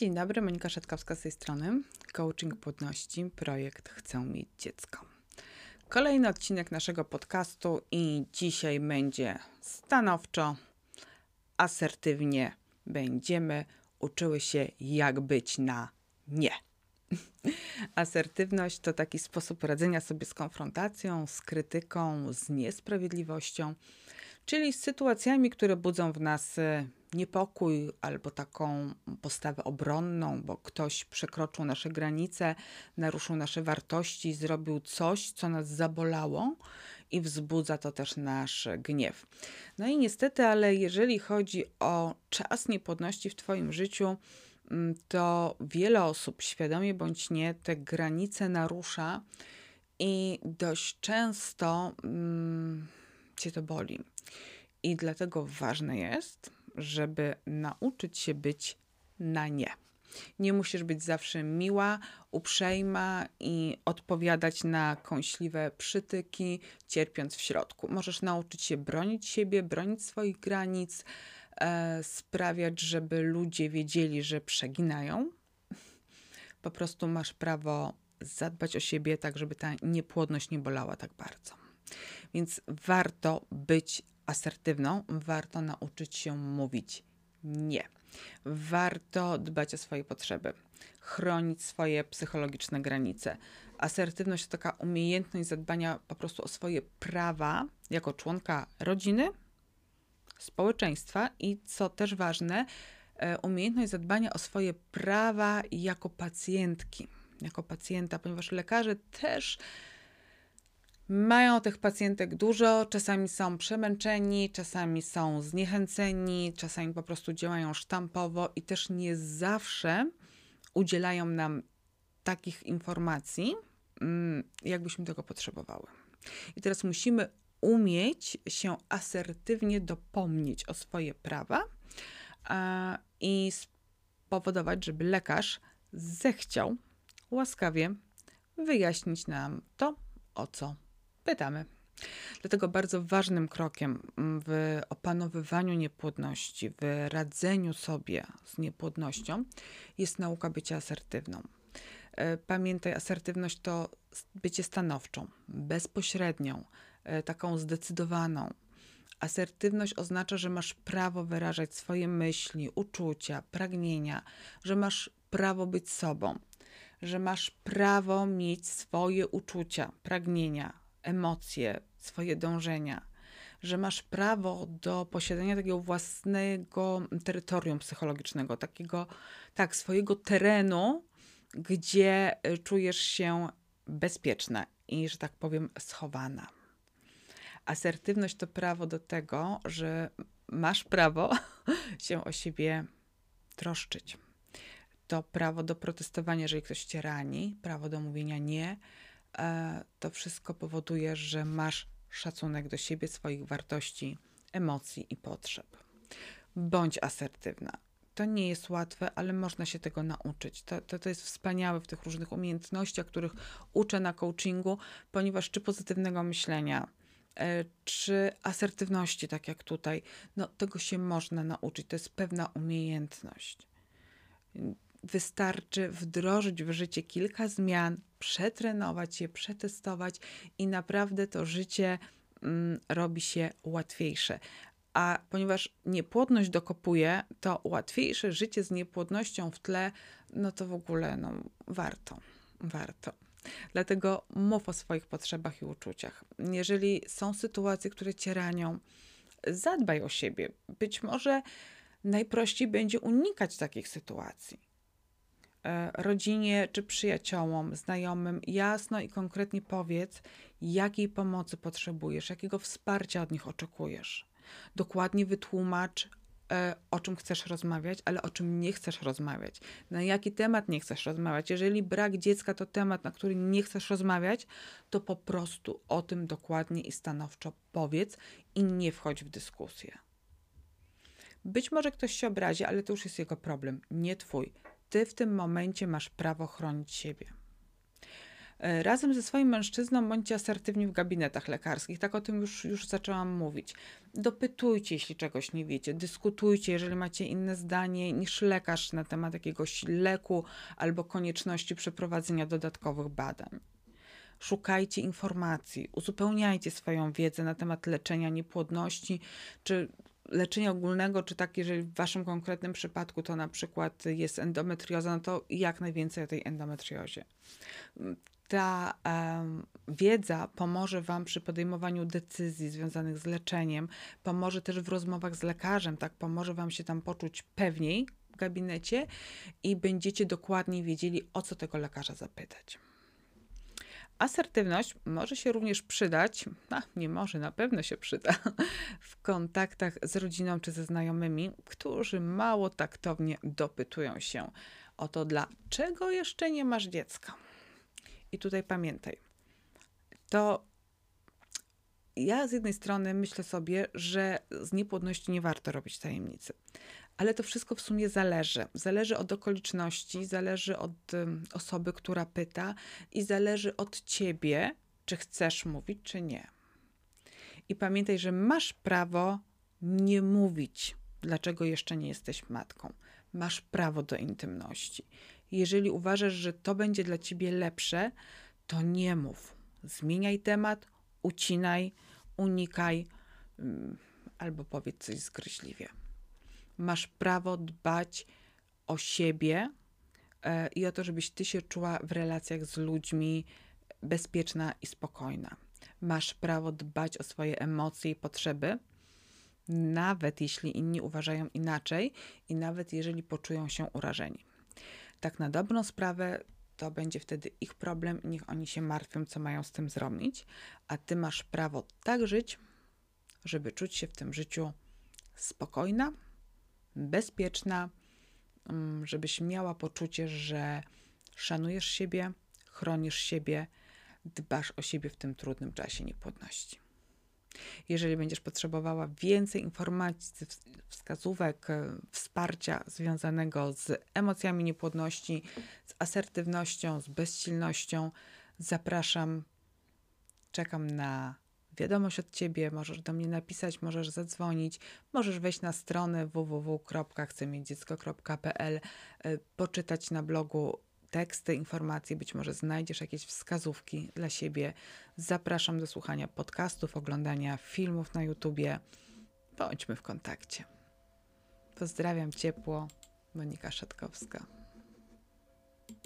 Dzień dobry, Monika Szatkowska z tej strony. Coaching płodności, projekt Chcę mieć dziecko. Kolejny odcinek naszego podcastu i dzisiaj będzie stanowczo, asertywnie będziemy uczyły się jak być na nie. Asertywność to taki sposób radzenia sobie z konfrontacją, z krytyką, z niesprawiedliwością, czyli z sytuacjami, które budzą w nas e, niepokój albo taką postawę obronną, bo ktoś przekroczył nasze granice, naruszył nasze wartości, zrobił coś, co nas zabolało i wzbudza to też nasz gniew. No i niestety, ale jeżeli chodzi o czas niepłodności w Twoim życiu, mm, to wiele osób, świadomie bądź nie, te granice narusza i dość często mm, cię to boli. I dlatego ważne jest, żeby nauczyć się być na nie. Nie musisz być zawsze miła, uprzejma i odpowiadać na kąśliwe przytyki, cierpiąc w środku. Możesz nauczyć się bronić siebie, bronić swoich granic, e, sprawiać, żeby ludzie wiedzieli, że przeginają. Po prostu masz prawo zadbać o siebie, tak żeby ta niepłodność nie bolała tak bardzo. Więc warto być asertywną, warto nauczyć się mówić nie. Warto dbać o swoje potrzeby, chronić swoje psychologiczne granice. Asertywność to taka umiejętność zadbania po prostu o swoje prawa jako członka rodziny, społeczeństwa i co też ważne, e, umiejętność zadbania o swoje prawa jako pacjentki, jako pacjenta, ponieważ lekarze też mają tych pacjentek dużo, czasami są przemęczeni, czasami są zniechęceni, czasami po prostu działają sztampowo i też nie zawsze udzielają nam takich informacji, mm, jakbyśmy tego potrzebowały. I teraz musimy umieć się asertywnie dopomnieć o swoje prawa i spowodować, żeby lekarz zechciał łaskawie wyjaśnić nam to, o co pytamy. Dlatego bardzo ważnym krokiem w opanowywaniu niepłodności, w radzeniu sobie z niepłodnością jest nauka bycia asertywną. E, pamiętaj, asertywność to bycie stanowczą, bezpośrednią, e, taką zdecydowaną. Asertywność oznacza, że masz prawo wyrażać swoje myśli, uczucia, pragnienia, że masz prawo być sobą, że masz prawo mieć swoje uczucia, pragnienia, emocje, swoje dążenia, że masz prawo do posiadania takiego własnego terytorium psychologicznego, takiego, tak, swojego terenu, gdzie y, czujesz się bezpieczna i, że tak powiem, schowana. Asertywność to prawo do tego, że masz prawo się o siebie troszczyć. To prawo do protestowania, jeżeli ktoś cię rani, prawo do mówienia nie, to wszystko powoduje, że masz szacunek do siebie, swoich wartości, emocji i potrzeb. Bądź asertywna. To nie jest łatwe, ale można się tego nauczyć. To, to, to jest wspaniałe w tych różnych umiejętnościach, których uczę na coachingu, ponieważ czy pozytywnego myślenia, e, czy asertywności, tak jak tutaj, no tego się można nauczyć. To jest pewna umiejętność wystarczy wdrożyć w życie kilka zmian, przetrenować je, przetestować i naprawdę to życie mm, robi się łatwiejsze. A ponieważ niepłodność dokopuje, to łatwiejsze życie z niepłodnością w tle, no to w ogóle no, warto, warto. Dlatego mów o swoich potrzebach i uczuciach. Jeżeli są sytuacje, które cię ranią, zadbaj o siebie. Być może najprościej będzie unikać takich sytuacji. E, rodzinie czy przyjaciołom, znajomym jasno i konkretnie powiedz, jakiej pomocy potrzebujesz, jakiego wsparcia od nich oczekujesz. Dokładnie wytłumacz, e, o czym chcesz rozmawiać, ale o czym nie chcesz rozmawiać, na jaki temat nie chcesz rozmawiać. Jeżeli brak dziecka to temat, na który nie chcesz rozmawiać, to po prostu o tym dokładnie i stanowczo powiedz i nie wchodź w dyskusję. Być może ktoś się obrazi, ale to już jest jego problem, nie twój ty w tym momencie masz prawo chronić siebie. E, razem ze swoim mężczyzną bądźcie asertywni w gabinetach lekarskich. Tak o tym już, już zaczęłam mówić. Dopytujcie, jeśli czegoś nie wiecie, dyskutujcie, jeżeli macie inne zdanie niż lekarz na temat jakiegoś leku albo konieczności przeprowadzenia dodatkowych badań. Szukajcie informacji, uzupełniajcie swoją wiedzę na temat leczenia niepłodności czy leczenia ogólnego, czy tak, jeżeli w waszym konkretnym przypadku to na przykład jest endometrioza, no to jak najwięcej o tej endometriozie. Ta wiedza pomoże Wam przy podejmowaniu decyzji związanych z leczeniem, pomoże też w rozmowach z lekarzem, tak, pomoże Wam się tam poczuć pewniej w gabinecie i będziecie dokładniej wiedzieli, o co tego lekarza zapytać. Asertywność może się również przydać, a nie może, na pewno się przyda, w kontaktach z rodziną czy ze znajomymi, którzy mało taktownie dopytują się o to, dlaczego jeszcze nie masz dziecka. I tutaj pamiętaj, to ja z jednej strony myślę sobie, że z niepłodności nie warto robić tajemnicy, ale to wszystko w sumie zależy. Zależy od okoliczności, zależy od osoby, która pyta i zależy od ciebie, czy chcesz mówić, czy nie. I pamiętaj, że masz prawo nie mówić, dlaczego jeszcze nie jesteś matką. Masz prawo do intymności. Jeżeli uważasz, że to będzie dla ciebie lepsze, to nie mów. Zmieniaj temat, ucinaj, unikaj albo powiedz coś zgryźliwie masz prawo dbać o siebie e, i o to, żebyś ty się czuła w relacjach z ludźmi bezpieczna i spokojna. Masz prawo dbać o swoje emocje i potrzeby, nawet jeśli inni uważają inaczej i nawet jeżeli poczują się urażeni. Tak na dobrą sprawę to będzie wtedy ich problem, niech oni się martwią, co mają z tym zrobić, a ty masz prawo tak żyć, żeby czuć się w tym życiu spokojna, bezpieczna, mm, żebyś miała poczucie, że szanujesz siebie, chronisz siebie, dbasz o siebie w tym trudnym czasie niepłodności. Jeżeli będziesz potrzebowała więcej informacji, wskazówek, e, wsparcia związanego z emocjami niepłodności, z asertywnością, z bezsilnością, zapraszam. Czekam na wiadomość od ciebie, możesz do mnie napisać, możesz zadzwonić, możesz wejść na stronę www.chcemiecidziecko.pl, e, poczytać na blogu teksty, informacje, być może znajdziesz jakieś wskazówki dla siebie. Zapraszam do słuchania podcastów, oglądania filmów na YouTubie. Bądźmy w kontakcie. Pozdrawiam ciepło, Monika Szatkowska.